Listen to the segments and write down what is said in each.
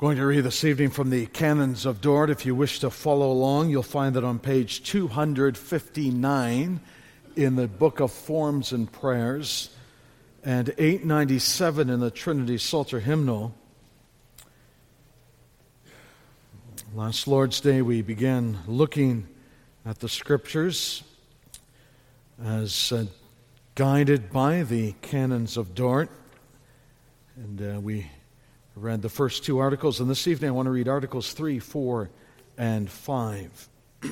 Going to read this evening from the Canons of Dort. If you wish to follow along, you'll find that on page 259 in the Book of Forms and Prayers and 897 in the Trinity Psalter Hymnal. Last Lord's Day, we began looking at the Scriptures as uh, guided by the canons of Dort. And uh, we read the first two articles, and this evening I want to read Articles 3, 4, and 5.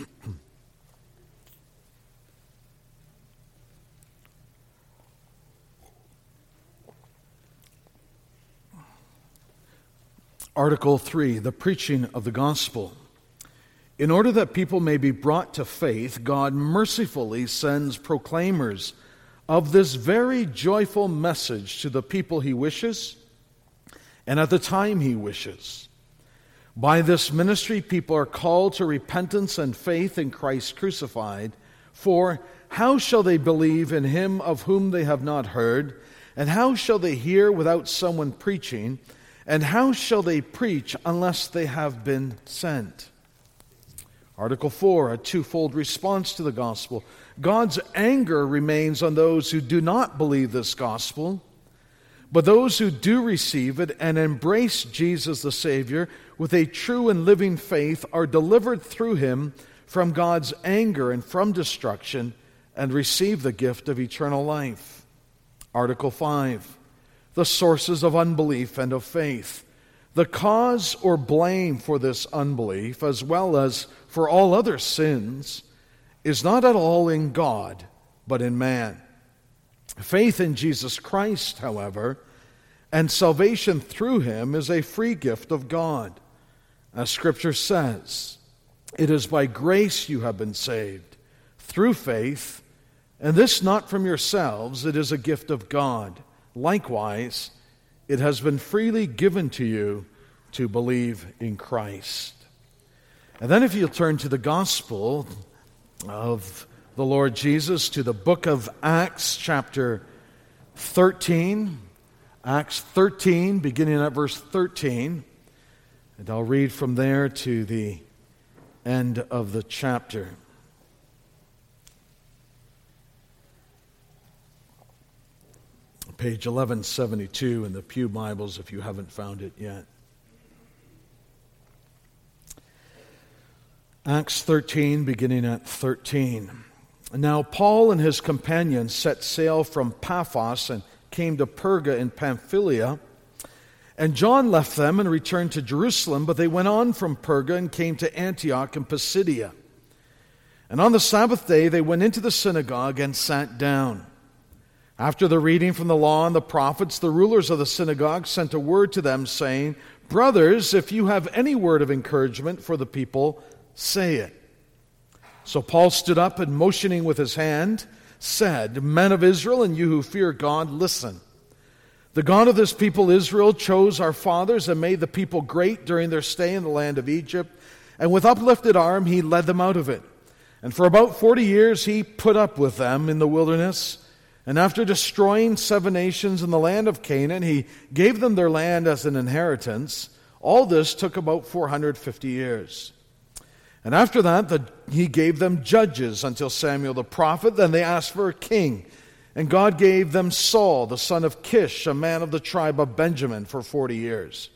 Article 3 The preaching of the gospel. In order that people may be brought to faith, God mercifully sends proclaimers of this very joyful message to the people he wishes and at the time he wishes. By this ministry, people are called to repentance and faith in Christ crucified. For how shall they believe in him of whom they have not heard? And how shall they hear without someone preaching? And how shall they preach unless they have been sent? Article 4, a twofold response to the gospel. God's anger remains on those who do not believe this gospel, but those who do receive it and embrace Jesus the Savior with a true and living faith are delivered through him from God's anger and from destruction and receive the gift of eternal life. Article 5 the sources of unbelief and of faith. The cause or blame for this unbelief, as well as for all other sins, is not at all in God, but in man. Faith in Jesus Christ, however, and salvation through him is a free gift of God. As Scripture says, it is by grace you have been saved, through faith, and this not from yourselves, it is a gift of God Likewise, it has been freely given to you to believe in Christ. And then, if you turn to the gospel of the Lord Jesus, to the book of Acts, chapter 13, Acts 13, beginning at verse 13, and I'll read from there to the end of the chapter. page 1172 in the Pew Bibles if you haven't found it yet. Acts 13, beginning at 13. Now, Paul and his companions set sail from Paphos and came to Perga in Pamphylia. And John left them and returned to Jerusalem, but they went on from Perga and came to Antioch in Pisidia. And on the Sabbath day they went into the synagogue and sat down. After the reading from the law and the prophets, the rulers of the synagogue sent a word to them, saying, Brothers, if you have any word of encouragement for the people, say it. So Paul stood up and, motioning with his hand, said, Men of Israel, and you who fear God, listen. The God of this people, Israel, chose our fathers and made the people great during their stay in the land of Egypt, and with uplifted arm he led them out of it. And for about forty years he put up with them in the wilderness. And after destroying seven nations in the land of Canaan, he gave them their land as an inheritance. All this took about 450 years. And after that, the, he gave them judges until Samuel the prophet. Then they asked for a king. And God gave them Saul, the son of Kish, a man of the tribe of Benjamin, for 40 years.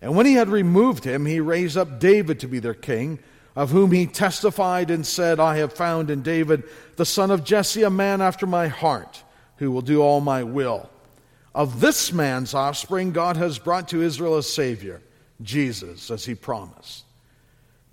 And when he had removed him, he raised up David to be their king of whom he testified and said, I have found in David, the son of Jesse, a man after my heart, who will do all my will. Of this man's offspring, God has brought to Israel a Savior, Jesus, as he promised.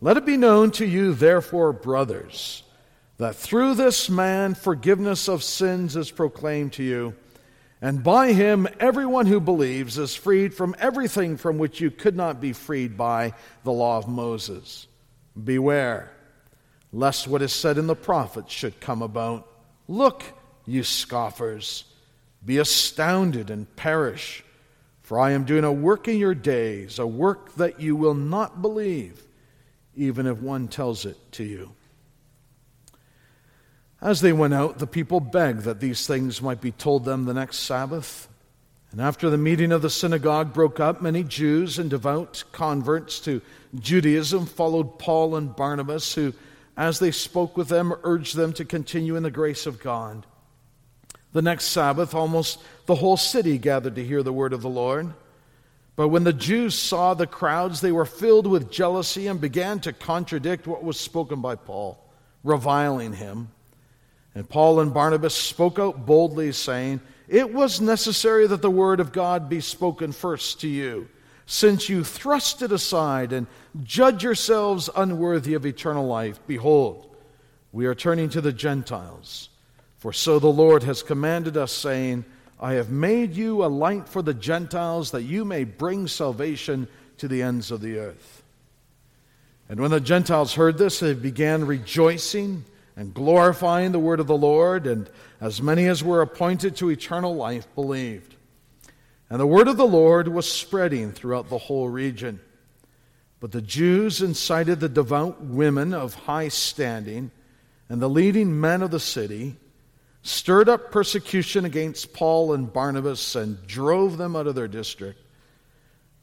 Let it be known to you, therefore, brothers, that through this man forgiveness of sins is proclaimed to you, and by him everyone who believes is freed from everything from which you could not be freed by the law of Moses. Beware, lest what is said in the prophets should come about. Look, you scoffers, be astounded and perish, for I am doing a work in your days, a work that you will not believe even if one tells it to you. As they went out, the people begged that these things might be told them the next Sabbath. And after the meeting of the synagogue broke up, many Jews and devout converts to Judaism followed Paul and Barnabas, who, as they spoke with them, urged them to continue in the grace of God. The next Sabbath, almost the whole city gathered to hear the word of the Lord. But when the Jews saw the crowds, they were filled with jealousy and began to contradict what was spoken by Paul, reviling him. And Paul and Barnabas spoke out boldly, saying, It was necessary that the word of God be spoken first to you, since you thrust it aside and judge yourselves unworthy of eternal life. Behold, we are turning to the Gentiles. For so the Lord has commanded us, saying, I have made you a light for the Gentiles that you may bring salvation to the ends of the earth. And when the Gentiles heard this, they began rejoicing and glorifying the word of the Lord, and as many as were appointed to eternal life believed. And the word of the Lord was spreading throughout the whole region. But the Jews incited the devout women of high standing and the leading men of the city stirred up persecution against Paul and Barnabas and drove them out of their district.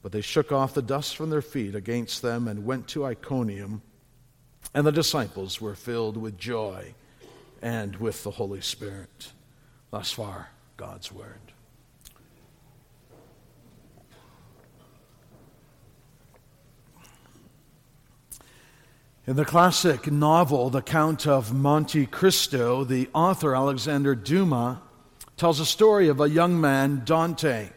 But they shook off the dust from their feet against them and went to Iconium. And the disciples were filled with joy and with the Holy Spirit. Thus far, God's Word. In the classic novel, The Count of Monte Cristo, the author Alexander Dumas tells a story of a young man, Dante.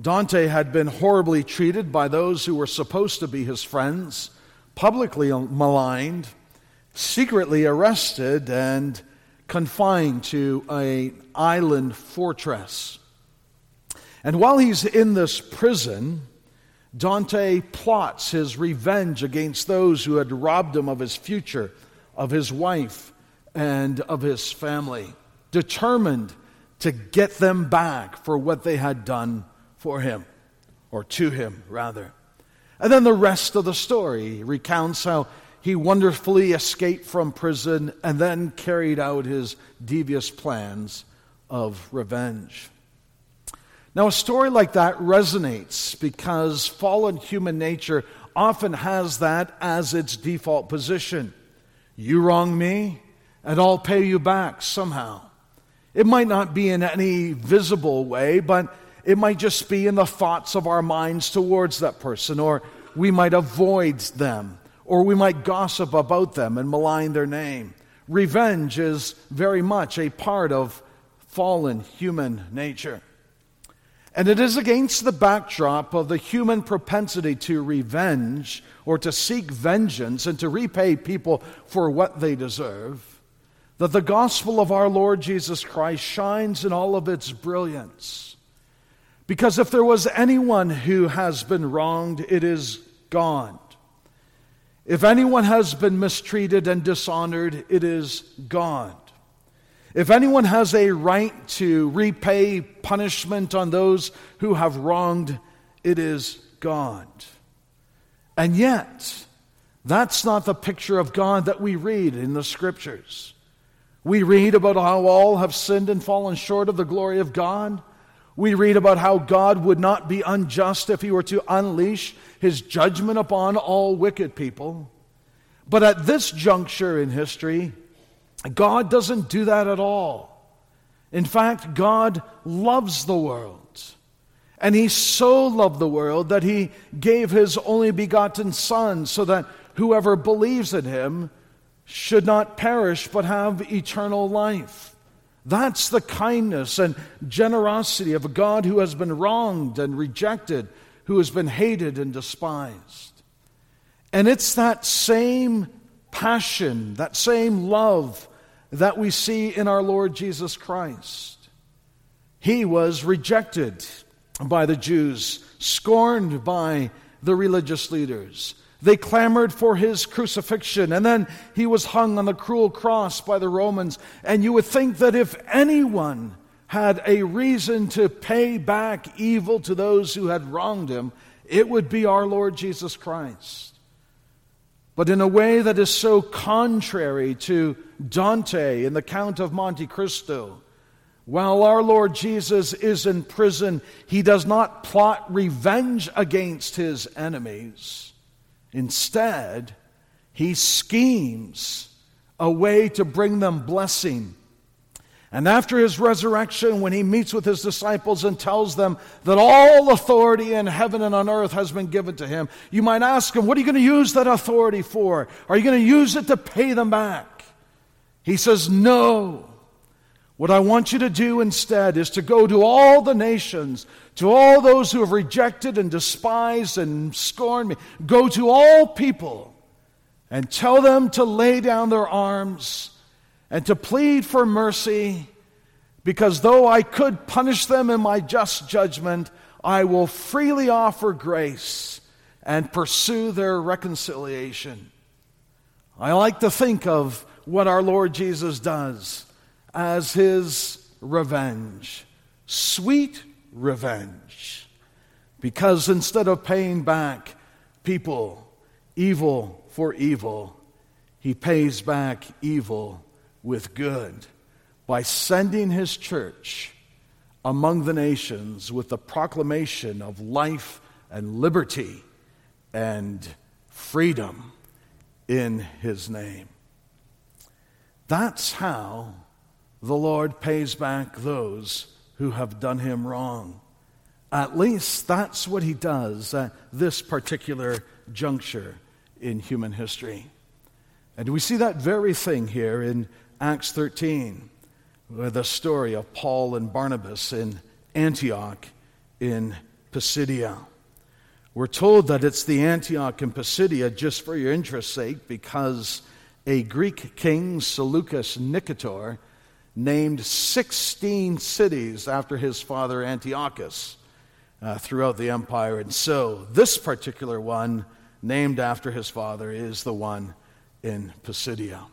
Dante had been horribly treated by those who were supposed to be his friends, publicly maligned, secretly arrested, and confined to an island fortress. And while he's in this prison, Dante plots his revenge against those who had robbed him of his future, of his wife, and of his family, determined to get them back for what they had done for him, or to him, rather. And then the rest of the story recounts how he wonderfully escaped from prison and then carried out his devious plans of revenge. Now, a story like that resonates because fallen human nature often has that as its default position. You wrong me, and I'll pay you back somehow. It might not be in any visible way, but it might just be in the thoughts of our minds towards that person, or we might avoid them, or we might gossip about them and malign their name. Revenge is very much a part of fallen human nature. And it is against the backdrop of the human propensity to revenge or to seek vengeance and to repay people for what they deserve that the gospel of our Lord Jesus Christ shines in all of its brilliance. Because if there was anyone who has been wronged, it is gone. If anyone has been mistreated and dishonored, it is God. If anyone has a right to repay punishment on those who have wronged, it is God. And yet, that's not the picture of God that we read in the scriptures. We read about how all have sinned and fallen short of the glory of God. We read about how God would not be unjust if he were to unleash his judgment upon all wicked people. But at this juncture in history, God doesn't do that at all. In fact, God loves the world. And he so loved the world that he gave his only begotten Son so that whoever believes in him should not perish but have eternal life. That's the kindness and generosity of a God who has been wronged and rejected, who has been hated and despised. And it's that same passion, that same love that we see in our Lord Jesus Christ. He was rejected by the Jews, scorned by the religious leaders. They clamored for his crucifixion, and then he was hung on the cruel cross by the Romans. And you would think that if anyone had a reason to pay back evil to those who had wronged him, it would be our Lord Jesus Christ. But in a way that is so contrary to Dante in the Count of Monte Cristo, while our Lord Jesus is in prison, he does not plot revenge against his enemies. Instead, he schemes a way to bring them blessing. And after his resurrection, when he meets with his disciples and tells them that all authority in heaven and on earth has been given to him, you might ask him, What are you going to use that authority for? Are you going to use it to pay them back? He says, No. What I want you to do instead is to go to all the nations, to all those who have rejected and despised and scorned me. Go to all people and tell them to lay down their arms and to plead for mercy, because though I could punish them in my just judgment, I will freely offer grace and pursue their reconciliation. I like to think of what our Lord Jesus does as his revenge. Sweet revenge. Because instead of paying back people evil for evil, he pays back evil with good by sending his church among the nations with the proclamation of life and liberty and freedom in his name. That's how the Lord pays back those who have done him wrong. At least that's what he does at this particular juncture in human history. And we see that very thing here in Acts 13, with the story of Paul and Barnabas in Antioch in Pisidia. We're told that it's the Antioch in Pisidia, just for your interest's sake, because a Greek king, Seleucus Nicator, named 16 cities after his father Antiochus uh, throughout the empire. And so this particular one, named after his father, is the one in Pisidia.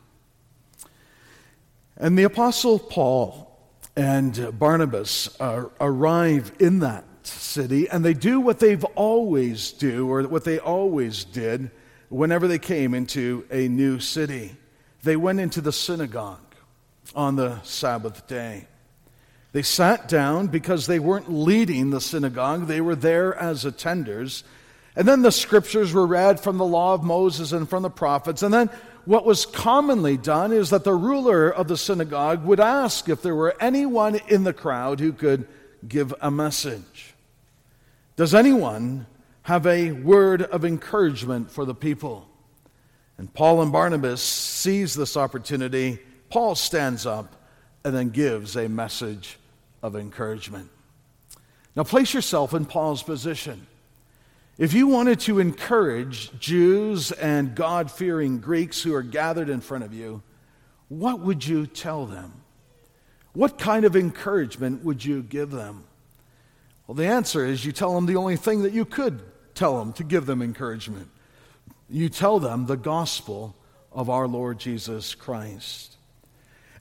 And the Apostle Paul and Barnabas uh, arrive in that city, and they do what they've always do, or what they always did whenever they came into a new city. They went into the synagogue on the Sabbath day. They sat down because they weren't leading the synagogue, they were there as attenders. And then the scriptures were read from the law of Moses and from the prophets. And then what was commonly done is that the ruler of the synagogue would ask if there were anyone in the crowd who could give a message. Does anyone have a word of encouragement for the people? And Paul and Barnabas seize this opportunity Paul stands up and then gives a message of encouragement. Now, place yourself in Paul's position. If you wanted to encourage Jews and God fearing Greeks who are gathered in front of you, what would you tell them? What kind of encouragement would you give them? Well, the answer is you tell them the only thing that you could tell them to give them encouragement. You tell them the gospel of our Lord Jesus Christ.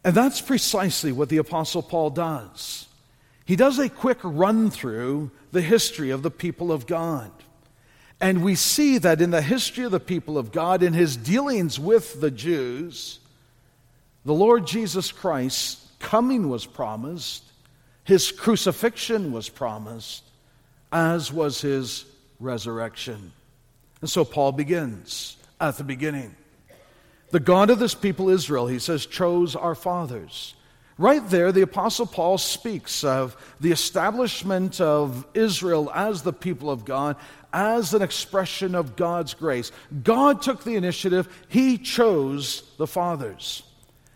And that's precisely what the Apostle Paul does. He does a quick run through the history of the people of God. And we see that in the history of the people of God, in his dealings with the Jews, the Lord Jesus Christ's coming was promised, his crucifixion was promised, as was his resurrection. And so Paul begins at the beginning. The God of this people, Israel, he says, chose our fathers. Right there, the Apostle Paul speaks of the establishment of Israel as the people of God, as an expression of God's grace. God took the initiative, He chose the fathers.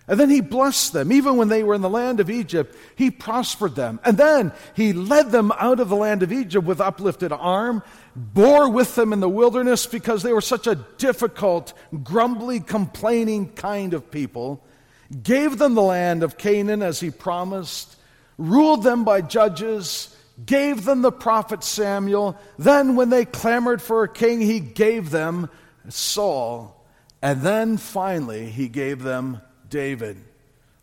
And then he blessed them. Even when they were in the land of Egypt, he prospered them. And then he led them out of the land of Egypt with uplifted arm, bore with them in the wilderness because they were such a difficult, grumbly, complaining kind of people, gave them the land of Canaan as he promised, ruled them by judges, gave them the prophet Samuel. Then, when they clamored for a king, he gave them Saul. And then finally, he gave them David,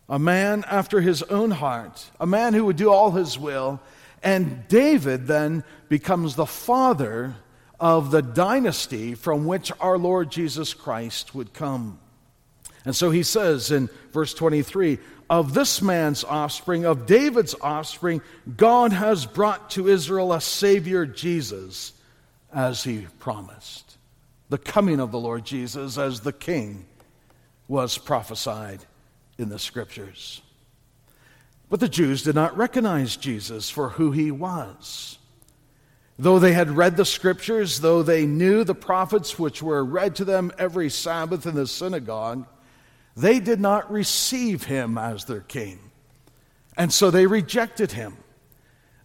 a man after his own heart, a man who would do all his will. And David then becomes the father of the dynasty from which our Lord Jesus Christ would come. And so he says in verse 23 Of this man's offspring, of David's offspring, God has brought to Israel a Savior, Jesus, as he promised. The coming of the Lord Jesus as the King was prophesied in the scriptures. But the Jews did not recognize Jesus for who he was. Though they had read the scriptures, though they knew the prophets which were read to them every Sabbath in the synagogue, they did not receive him as their king. And so they rejected him.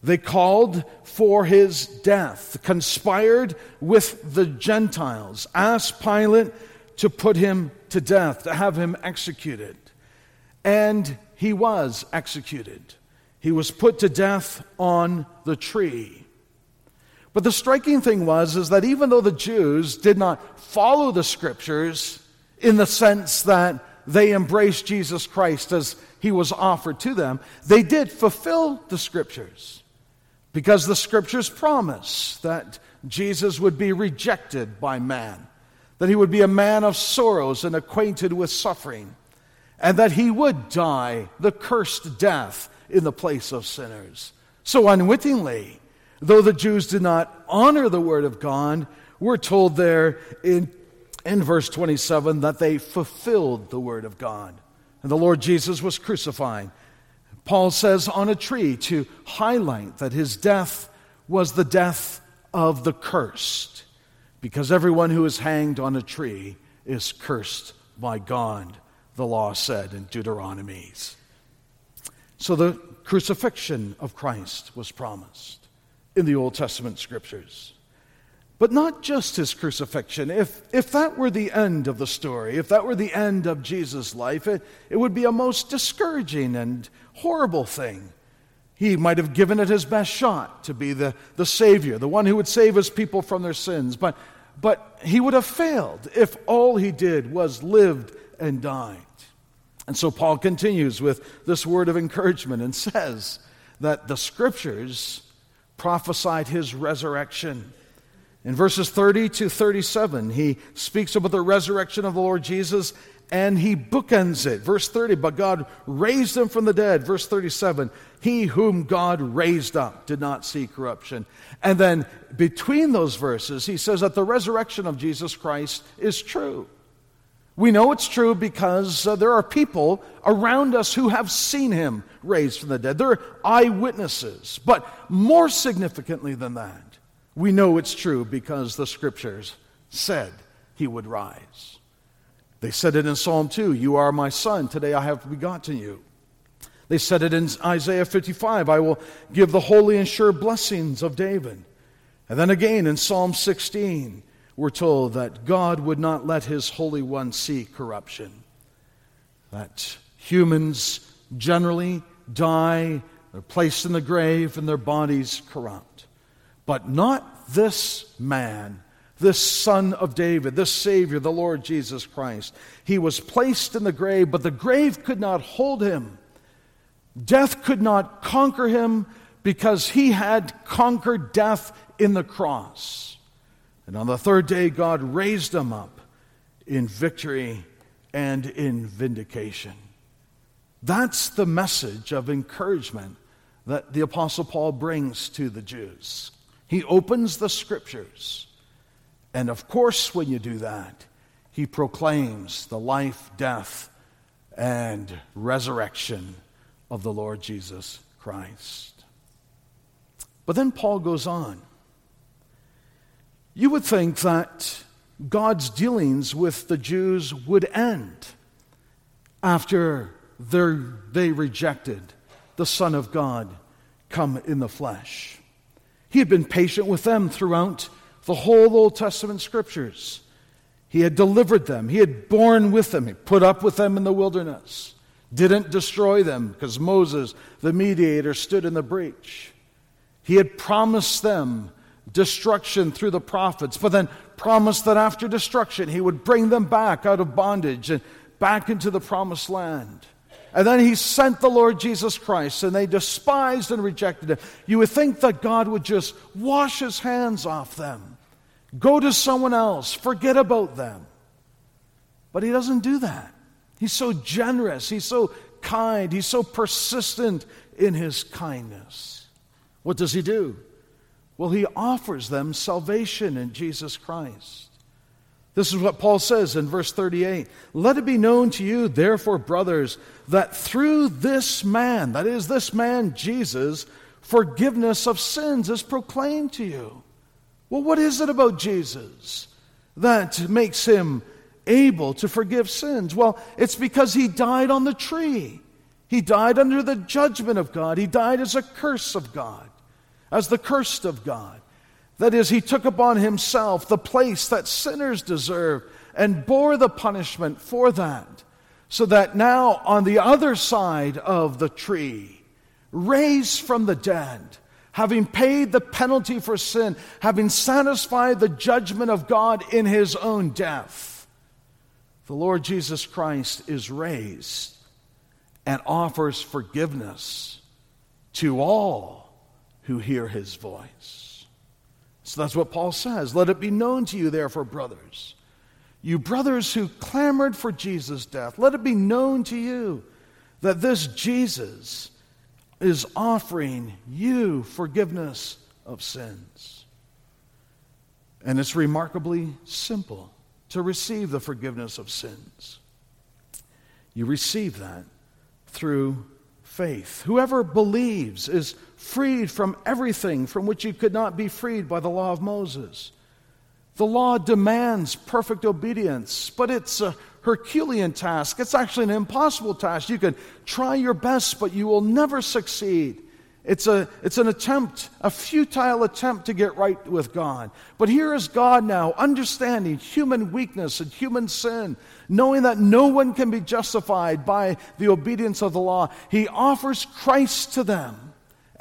They called for his death, conspired with the Gentiles, asked Pilate to put him to death, to have him executed. And he was executed. He was put to death on the tree. But the striking thing was is that even though the Jews did not follow the scriptures in the sense that they embraced Jesus Christ as he was offered to them, they did fulfill the scriptures. Because the scriptures promise that Jesus would be rejected by man that he would be a man of sorrows and acquainted with suffering, and that he would die the cursed death in the place of sinners. So, unwittingly, though the Jews did not honor the word of God, we're told there in, in verse 27 that they fulfilled the word of God. And the Lord Jesus was crucified. Paul says on a tree to highlight that his death was the death of the cursed because everyone who is hanged on a tree is cursed by God, the law said in Deuteronomy. So the crucifixion of Christ was promised in the Old Testament scriptures. But not just his crucifixion. If, if that were the end of the story, if that were the end of Jesus' life, it, it would be a most discouraging and horrible thing. He might have given it his best shot to be the, the Savior, the one who would save his people from their sins. But, but he would have failed if all he did was lived and died. And so Paul continues with this word of encouragement and says that the scriptures prophesied his resurrection. In verses 30 to 37, he speaks about the resurrection of the Lord Jesus and he bookends it. Verse 30, but God raised him from the dead. Verse 37, he whom God raised up did not see corruption. And then between those verses, he says that the resurrection of Jesus Christ is true. We know it's true because uh, there are people around us who have seen him raised from the dead. They're eyewitnesses. But more significantly than that, we know it's true because the scriptures said he would rise. They said it in Psalm 2 You are my son, today I have begotten you. They said it in Isaiah 55 I will give the holy and sure blessings of David. And then again in Psalm 16, we're told that God would not let his Holy One see corruption. that humans generally die, they're placed in the grave, and their bodies corrupt. But not this man, this son of David, this Savior, the Lord Jesus Christ. He was placed in the grave, but the grave could not hold him. Death could not conquer him because he had conquered death in the cross. And on the third day, God raised him up in victory and in vindication. That's the message of encouragement that the Apostle Paul brings to the Jews. He opens the scriptures. And of course, when you do that, he proclaims the life, death, and resurrection of the Lord Jesus Christ. But then Paul goes on. You would think that God's dealings with the Jews would end after they rejected the Son of God come in the flesh. He had been patient with them throughout the whole Old Testament scriptures. He had delivered them, He had borne with them, He put up with them in the wilderness, didn't destroy them because Moses, the mediator, stood in the breach. He had promised them destruction through the prophets, but then promised that after destruction, He would bring them back out of bondage and back into the promised land. And then he sent the Lord Jesus Christ, and they despised and rejected him. You would think that God would just wash his hands off them, go to someone else, forget about them. But he doesn't do that. He's so generous, he's so kind, he's so persistent in his kindness. What does he do? Well, he offers them salvation in Jesus Christ. This is what Paul says in verse 38 Let it be known to you, therefore, brothers, that through this man, that is, this man Jesus, forgiveness of sins is proclaimed to you. Well, what is it about Jesus that makes him able to forgive sins? Well, it's because he died on the tree. He died under the judgment of God. He died as a curse of God, as the cursed of God. That is, he took upon himself the place that sinners deserve and bore the punishment for that. So that now, on the other side of the tree, raised from the dead, having paid the penalty for sin, having satisfied the judgment of God in his own death, the Lord Jesus Christ is raised and offers forgiveness to all who hear his voice. So that's what Paul says. Let it be known to you, therefore, brothers. You brothers who clamored for Jesus' death, let it be known to you that this Jesus is offering you forgiveness of sins. And it's remarkably simple to receive the forgiveness of sins. You receive that through faith. Whoever believes is freed from everything from which you could not be freed by the law of Moses. The law demands perfect obedience, but it's a Herculean task. It's actually an impossible task. You can try your best, but you will never succeed. It's, a, it's an attempt, a futile attempt to get right with God. But here is God now, understanding human weakness and human sin, knowing that no one can be justified by the obedience of the law. He offers Christ to them.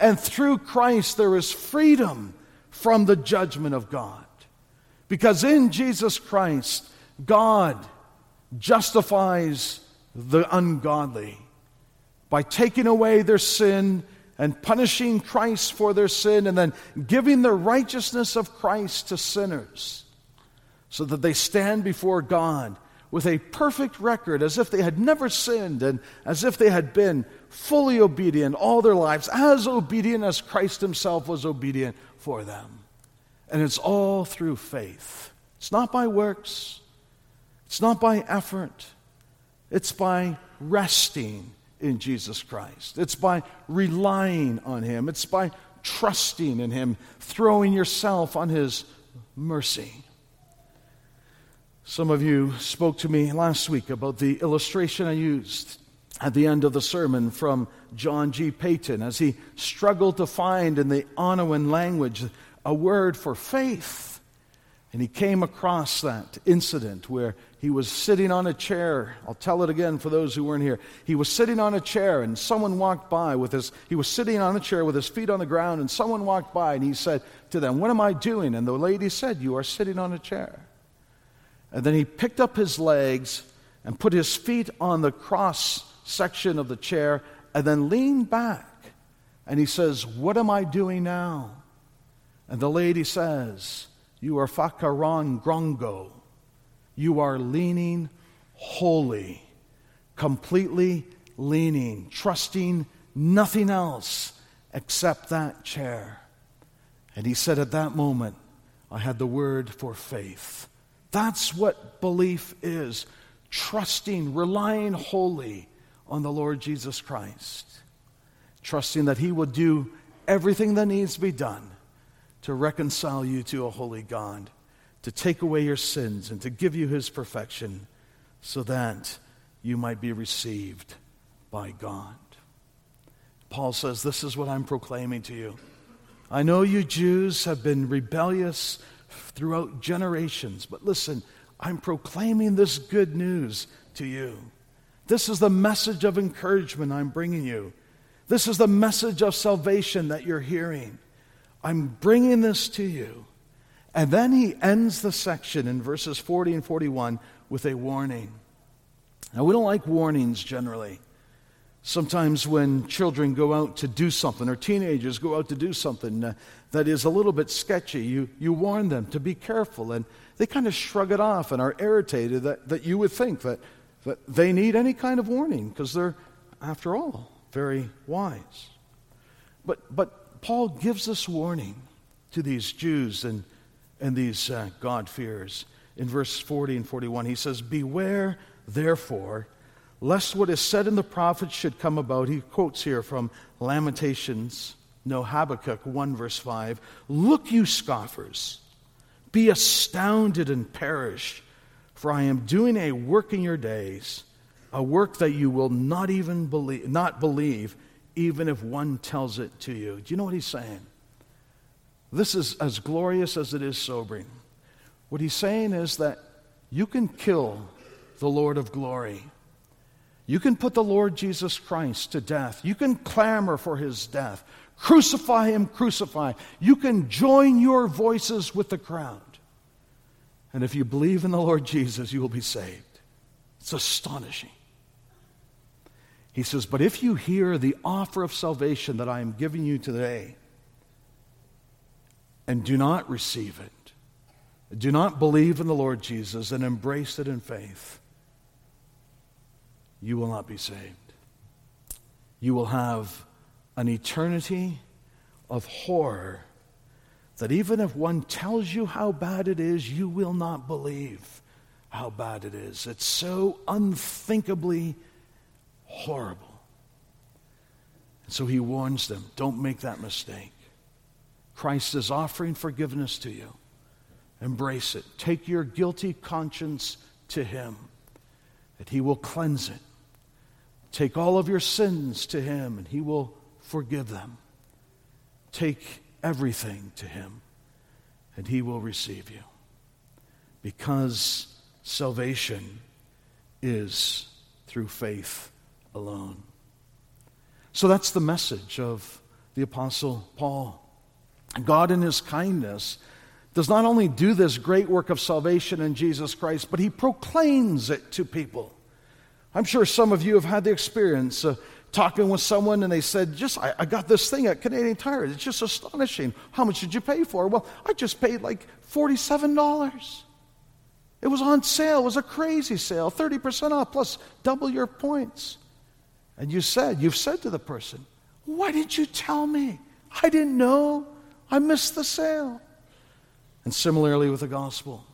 And through Christ, there is freedom from the judgment of God. Because in Jesus Christ, God justifies the ungodly by taking away their sin and punishing Christ for their sin and then giving the righteousness of Christ to sinners so that they stand before God with a perfect record as if they had never sinned and as if they had been fully obedient all their lives, as obedient as Christ Himself was obedient for them. And it's all through faith. It's not by works, it's not by effort, it's by resting in Jesus Christ. It's by relying on Him, it's by trusting in Him, throwing yourself on His mercy. Some of you spoke to me last week about the illustration I used at the end of the sermon from John G. Paton as he struggled to find in the Aniwan language a word for faith. And he came across that incident where he was sitting on a chair. I'll tell it again for those who weren't here. He was sitting on a chair and someone walked by with his, he was sitting on a chair with his feet on the ground and someone walked by and he said to them, What am I doing? And the lady said, You are sitting on a chair. And then he picked up his legs and put his feet on the cross section of the chair and then leaned back. And he says, What am I doing now? And the lady says, you are fakarongrongo. You are leaning wholly, completely leaning, trusting nothing else except that chair. And he said, At that moment, I had the word for faith. That's what belief is trusting, relying wholly on the Lord Jesus Christ, trusting that He will do everything that needs to be done to reconcile you to a holy God, to take away your sins, and to give you his perfection so that you might be received by God. Paul says, This is what I'm proclaiming to you. I know you Jews have been rebellious throughout generations, but listen, I'm proclaiming this good news to you. This is the message of encouragement I'm bringing you. This is the message of salvation that you're hearing. I'm bringing this to you. And then he ends the section in verses 40 and 41 with a warning. Now, we don't like warnings generally. Sometimes when children go out to do something, or teenagers go out to do something uh, that is a little bit sketchy, you, you warn them to be careful, and they kind of shrug it off and are irritated that, that you would think that, that they need any kind of warning because they're, after all, very wise. But, but Paul gives us warning to these Jews and, and these uh, God-fearers. In verse 40 and 41, he says, Beware, therefore, lest what is said in the prophets should come about. He quotes here from Lamentations, no, Habakkuk 1, verse 5. Look, you scoffers, be astounded and perish, for I am doing a work in your days, a work that you will not even believe, not believe even if one tells it to you. Do you know what he's saying? This is as glorious as it is sobering. What he's saying is that you can kill the Lord of glory. You can put the Lord Jesus Christ to death. You can clamor for his death. Crucify him, crucify. You can join your voices with the crowd. And if you believe in the Lord Jesus, you will be saved. It's astonishing. He says, But if you hear the offer of salvation that I am giving you today and do not receive it, do not believe in the Lord Jesus and embrace it in faith, you will not be saved. You will have an eternity of horror that even if one tells you how bad it is, you will not believe how bad it is. It's so unthinkably horrible. And so he warns them don't make that mistake. Christ is offering forgiveness to you. Embrace it. Take your guilty conscience to him, that he will cleanse it. Take all of your sins to him, and he will forgive them. Take everything to him, and he will receive you. Because salvation is through faith alone. So that's the message of the Apostle Paul. God, in his kindness, does not only do this great work of salvation in Jesus Christ, but he proclaims it to people. I'm sure some of you have had the experience of talking with someone and they said, just, I, I, got this thing at Canadian Tire. It's just astonishing. How much did you pay for? it? Well, I just paid like $47. It was on sale. It was a crazy sale. 30% off plus double your points. And you said, you've said to the person, Why didn't you tell me? I didn't know. I missed the sale. And similarly with the gospel,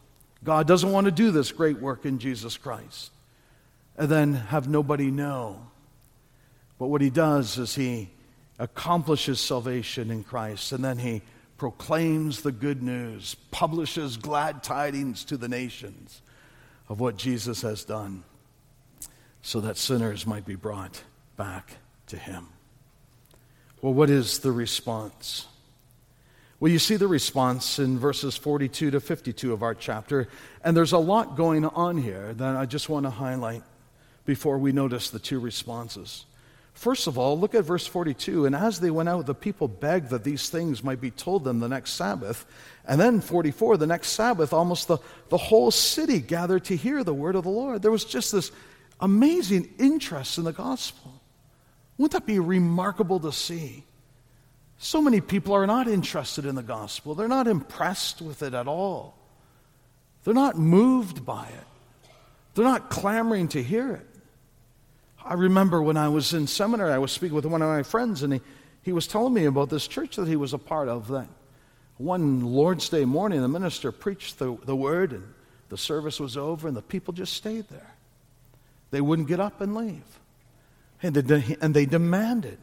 God doesn't want to do this great work in Jesus Christ and then have nobody know. But what he does is he accomplishes salvation in Christ and then he proclaims the good news, publishes glad tidings to the nations of what Jesus has done so that sinners might be brought back to Him. Well, what is the response? Well, you see the response in verses 42 to 52 of our chapter, and there's a lot going on here that I just want to highlight before we notice the two responses. First of all, look at verse 42. And as they went out, the people begged that these things might be told them the next Sabbath. And then 44, the next Sabbath, almost the, the whole city gathered to hear the word of the Lord. There was just this amazing interest in the gospel. Wouldn't that be remarkable to see? So many people are not interested in the gospel, they're not impressed with it at all, they're not moved by it, they're not clamoring to hear it. I remember when I was in seminary, I was speaking with one of my friends, and he, he was telling me about this church that he was a part of. That one Lord's Day morning, the minister preached the, the word, and the service was over, and the people just stayed there. They wouldn't get up and leave. And they, and they demanded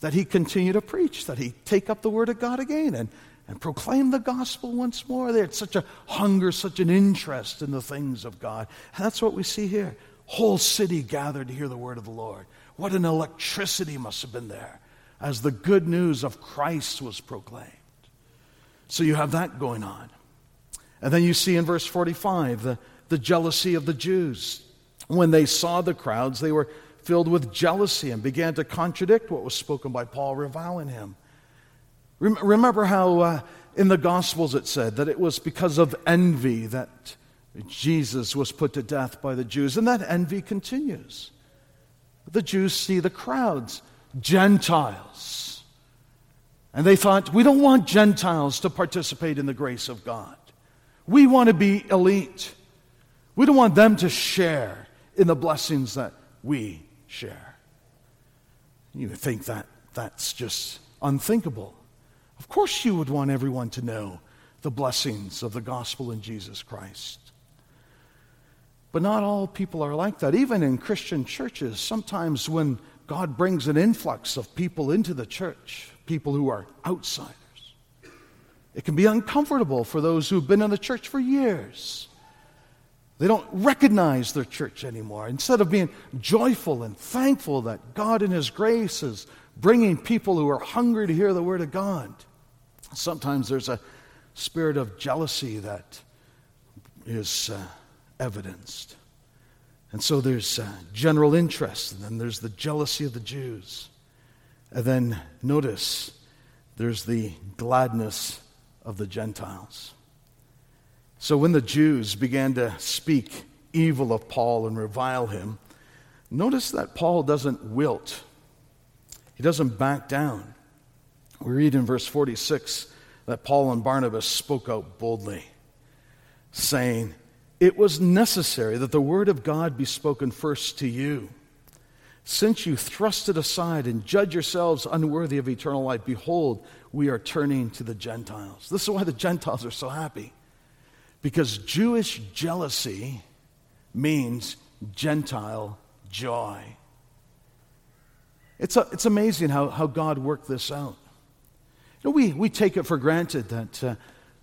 that he continue to preach, that he take up the word of God again and, and proclaim the gospel once more. They had such a hunger, such an interest in the things of God. And that's what we see here whole city gathered to hear the word of the Lord. What an electricity must have been there as the good news of Christ was proclaimed. So you have that going on. And then you see in verse 45 the, the jealousy of the Jews. When they saw the crowds, they were filled with jealousy and began to contradict what was spoken by Paul, reviling him. Remember how uh, in the Gospels it said that it was because of envy that Jesus was put to death by the Jews, and that envy continues. The Jews see the crowds, Gentiles. And they thought, we don't want Gentiles to participate in the grace of God. We want to be elite. We don't want them to share in the blessings that we share. You think that that's just unthinkable. Of course, you would want everyone to know the blessings of the gospel in Jesus Christ. But not all people are like that. Even in Christian churches, sometimes when God brings an influx of people into the church, people who are outsiders, it can be uncomfortable for those who've been in the church for years. They don't recognize their church anymore. Instead of being joyful and thankful that God in His grace is bringing people who are hungry to hear the Word of God, sometimes there's a spirit of jealousy that is. Uh, evidenced. And so there's uh, general interest, and then there's the jealousy of the Jews. And then notice there's the gladness of the Gentiles. So when the Jews began to speak evil of Paul and revile him, notice that Paul doesn't wilt, he doesn't back down. We read in verse 46 that Paul and Barnabas spoke out boldly, saying, it was necessary that the word of God be spoken first to you. Since you thrust it aside and judge yourselves unworthy of eternal life, behold, we are turning to the Gentiles. This is why the Gentiles are so happy. Because Jewish jealousy means Gentile joy. It's, a, it's amazing how, how God worked this out. You know, we, we take it for granted that uh,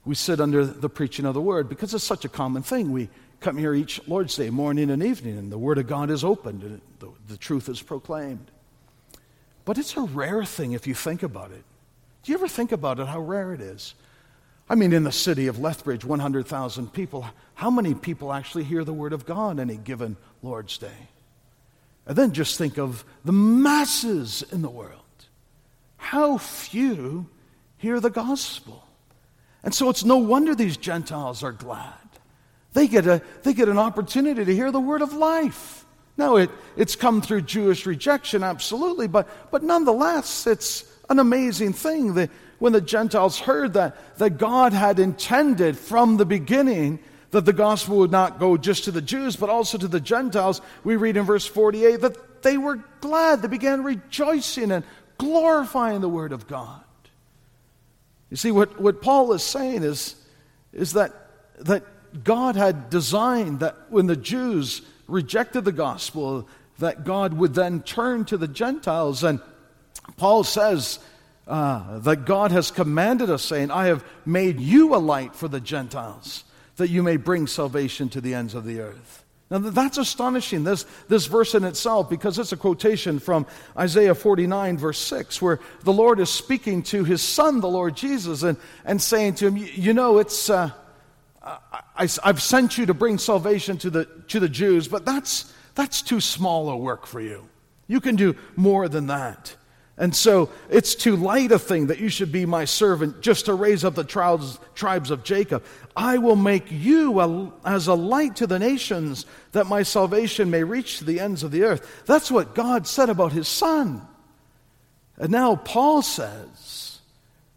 we sit under the preaching of the word because it's such a common thing. We come here each Lord's Day, morning and evening, and the word of God is opened and the, the truth is proclaimed. But it's a rare thing if you think about it. Do you ever think about it, how rare it is? I mean, in the city of Lethbridge, 100,000 people, how many people actually hear the word of God any given Lord's Day? And then just think of the masses in the world. How few hear the gospel? And so it's no wonder these Gentiles are glad. They get, a, they get an opportunity to hear the word of life. Now, it, it's come through Jewish rejection, absolutely, but, but nonetheless, it's an amazing thing that when the Gentiles heard that, that God had intended from the beginning that the gospel would not go just to the Jews, but also to the Gentiles, we read in verse 48 that they were glad. They began rejoicing and glorifying the word of God. You see, what, what Paul is saying is, is that, that God had designed that when the Jews rejected the gospel, that God would then turn to the Gentiles. And Paul says uh, that God has commanded us, saying, I have made you a light for the Gentiles, that you may bring salvation to the ends of the earth. Now, that's astonishing, this, this verse in itself, because it's a quotation from Isaiah 49, verse 6, where the Lord is speaking to his son, the Lord Jesus, and, and saying to him, You know, it's, uh, I, have sent you to bring salvation to the, to the Jews, but that's, that's too small a work for you. You can do more than that. And so it's too light a thing that you should be my servant just to raise up the tribes, tribes of Jacob. I will make you a, as a light to the nations that my salvation may reach to the ends of the earth. That's what God said about his son. And now Paul says,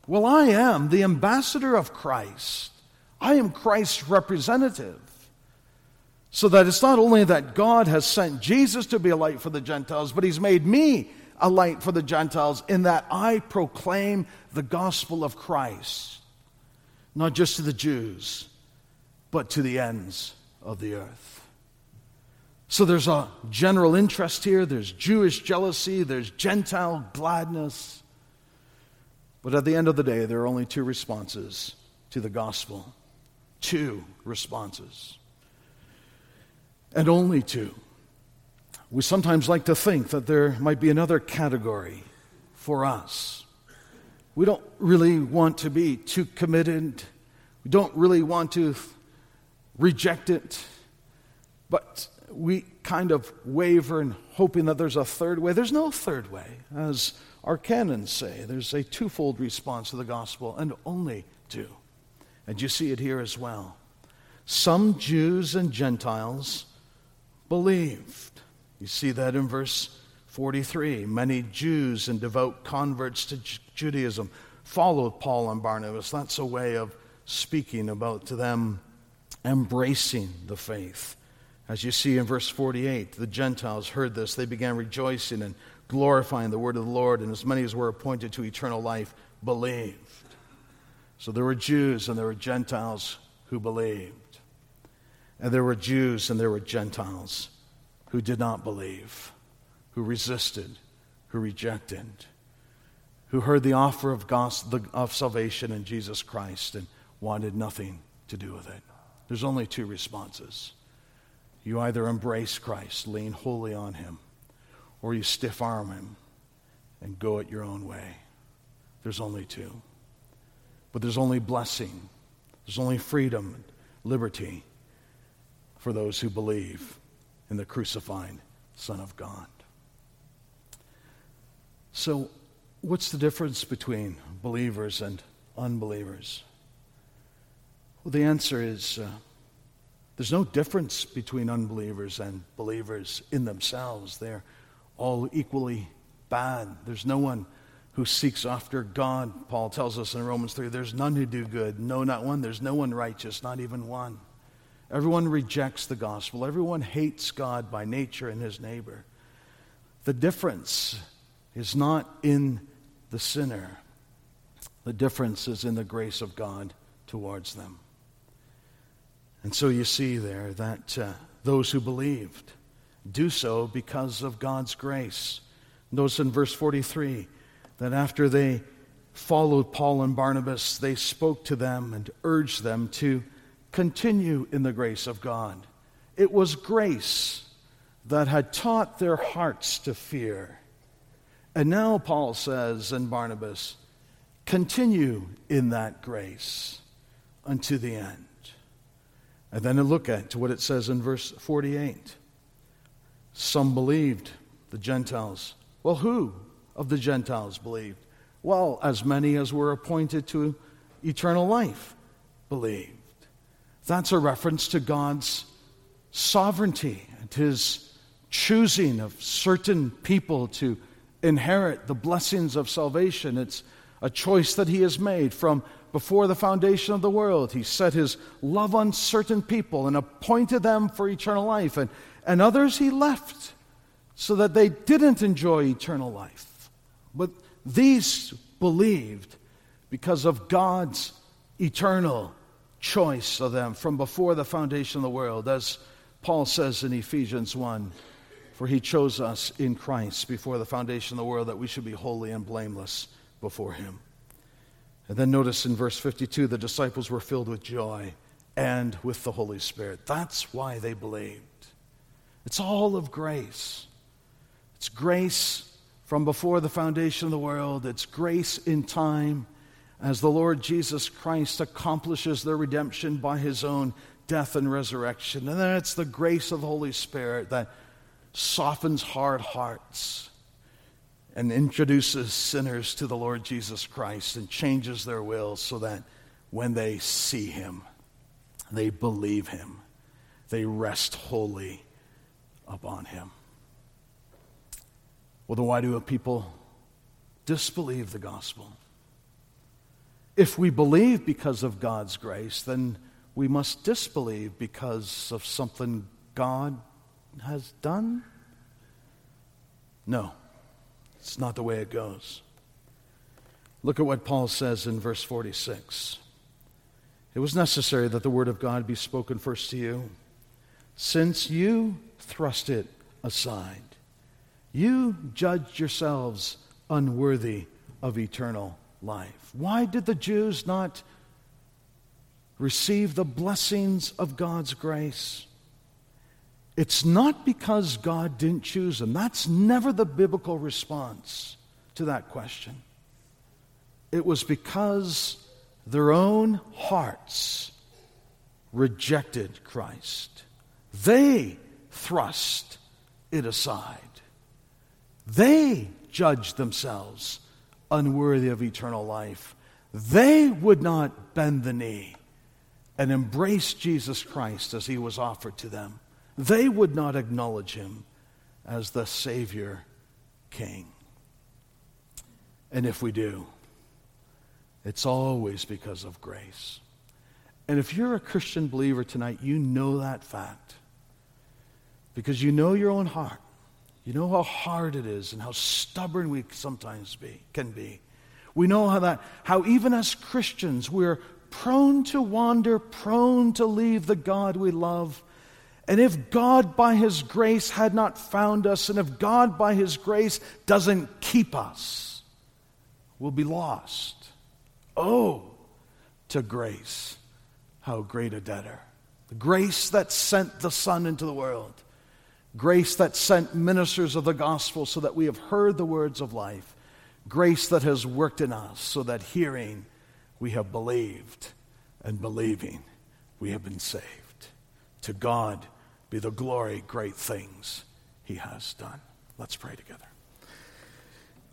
Well, I am the ambassador of Christ, I am Christ's representative. So that it's not only that God has sent Jesus to be a light for the Gentiles, but he's made me a light for the Gentiles in that I proclaim the gospel of Christ, not just to the Jews, but to the ends of the earth. So there's a general interest here, there's Jewish jealousy, there's Gentile gladness. But at the end of the day, there are only two responses to the gospel. Two responses. And only two. We sometimes like to think that there might be another category for us. We don't really want to be too committed. We don't really want to reject it. But we kind of waver in hoping that there's a third way. There's no third way. As our canons say, there's a twofold response to the gospel, and only two. And you see it here as well. Some Jews and Gentiles believed. You see that in verse 43. Many Jews and devout converts to Judaism followed Paul and Barnabas. That's a way of speaking about to them embracing the faith. As you see in verse 48, the Gentiles heard this. They began rejoicing and glorifying the word of the Lord, and as many as were appointed to eternal life believed. So there were Jews and there were Gentiles who believed. And there were Jews and there were Gentiles who did not believe, who resisted, who rejected, who heard the offer of, gospel, of salvation in Jesus Christ and wanted nothing to do with it. There's only two responses. You either embrace Christ, lean wholly on Him, or you stiff arm Him and go it your own way. There's only two. But there's only blessing, there's only freedom, liberty for those who believe the crucified Son of God. So, what's the difference between believers and unbelievers? Well, the answer is uh, there's no difference between unbelievers and believers in themselves. They're all equally bad. There's no one who seeks after God, Paul tells us in Romans 3. There's none who do good, no, not one. There's no one righteous, not even one. Everyone rejects the gospel. Everyone hates God by nature and his neighbor. The difference is not in the sinner, the difference is in the grace of God towards them. And so you see there that uh, those who believed do so because of God's grace. Notice in verse 43 that after they followed Paul and Barnabas, they spoke to them and urged them to continue in the grace of God. It was grace that had taught their hearts to fear. And now Paul says, and Barnabas, continue in that grace unto the end. And then look at what it says in verse 48. Some believed, the Gentiles. Well, who of the Gentiles believed? Well, as many as were appointed to eternal life believed. That's a reference to God's sovereignty and his choosing of certain people to inherit the blessings of salvation. It's a choice that he has made from before the foundation of the world. He set his love on certain people and appointed them for eternal life, and, and others he left so that they didn't enjoy eternal life. But these believed because of God's eternal choice of them from before the foundation of the world, as Paul says in Ephesians 1 For he chose us in Christ before the foundation of the world that we should be holy and blameless before him. And then notice in verse 52 the disciples were filled with joy and with the Holy Spirit. That's why they believed. It's all of grace. It's grace from before the foundation of the world, it's grace in time as the Lord Jesus Christ accomplishes their redemption by his own death and resurrection. And then it's the grace of the Holy Spirit that softens hard hearts and introduces sinners to the Lord Jesus Christ and changes their will so that when they see him, they believe him, they rest wholly upon him. Well, then why do people disbelieve the gospel? If we believe because of God's grace, then we must disbelieve because of something God has done? No, it's not the way it goes. Look at what Paul says in verse 46. It was necessary that the word of God be spoken first to you, since you thrust it aside. You judged yourselves unworthy of eternal life. Why did the Jews not receive the blessings of God's grace? It's not because God didn't choose them. That's never the biblical response to that question. It was because their own hearts rejected Christ. They thrust it aside. They judged themselves unworthy of eternal life. They would not bend the knee and embrace Jesus Christ as he was offered to them. They would not acknowledge him as the Savior King. And if we do, it's always because of grace. And if you're a Christian believer tonight, you know that fact. Because you know your own heart. You know how hard it is and how stubborn we sometimes be, can be. We know how that how even as Christians we're prone to wander, prone to leave the God we love. And if God by his grace had not found us and if God by his grace doesn't keep us, we'll be lost. Oh, to grace, how great a debtor. The grace that sent the Son into the world Grace that sent ministers of the gospel so that we have heard the words of life. Grace that has worked in us so that hearing we have believed and believing we have been saved. To God be the glory, great things he has done. Let's pray together.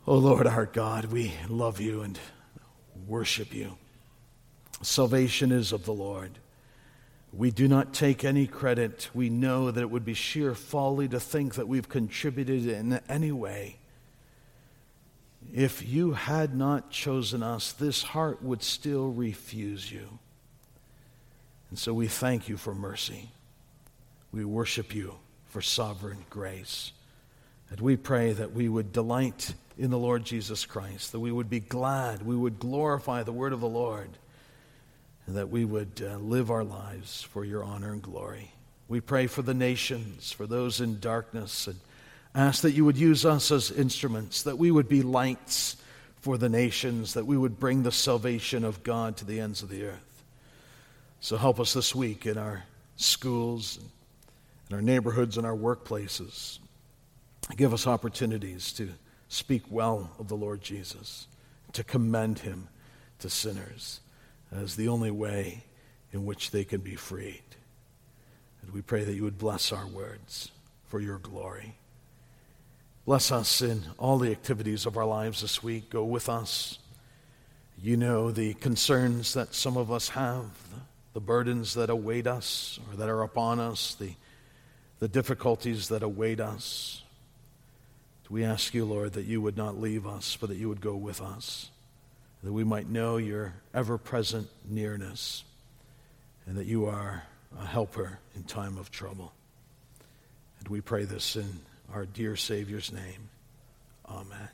Oh Lord, our God, we love you and worship you. Salvation is of the Lord. We do not take any credit. We know that it would be sheer folly to think that we've contributed in any way. If you had not chosen us, this heart would still refuse you. And so we thank you for mercy. We worship you for sovereign grace. And we pray that we would delight in the Lord Jesus Christ, that we would be glad, we would glorify the word of the Lord and that we would uh, live our lives for your honor and glory. We pray for the nations, for those in darkness, and ask that you would use us as instruments, that we would be lights for the nations, that we would bring the salvation of God to the ends of the earth. So help us this week in our schools, in our neighborhoods, and our workplaces. Give us opportunities to speak well of the Lord Jesus, to commend him to sinners as the only way in which they can be freed. And we pray that you would bless our words for your glory. Bless us in all the activities of our lives this week. Go with us. You know the concerns that some of us have, the burdens that await us or that are upon us, the, the difficulties that await us. We ask you, Lord, that you would not leave us, but that you would go with us that we might know your ever present nearness, and that you are a helper in time of trouble. And we pray this in our dear Savior's name. Amen.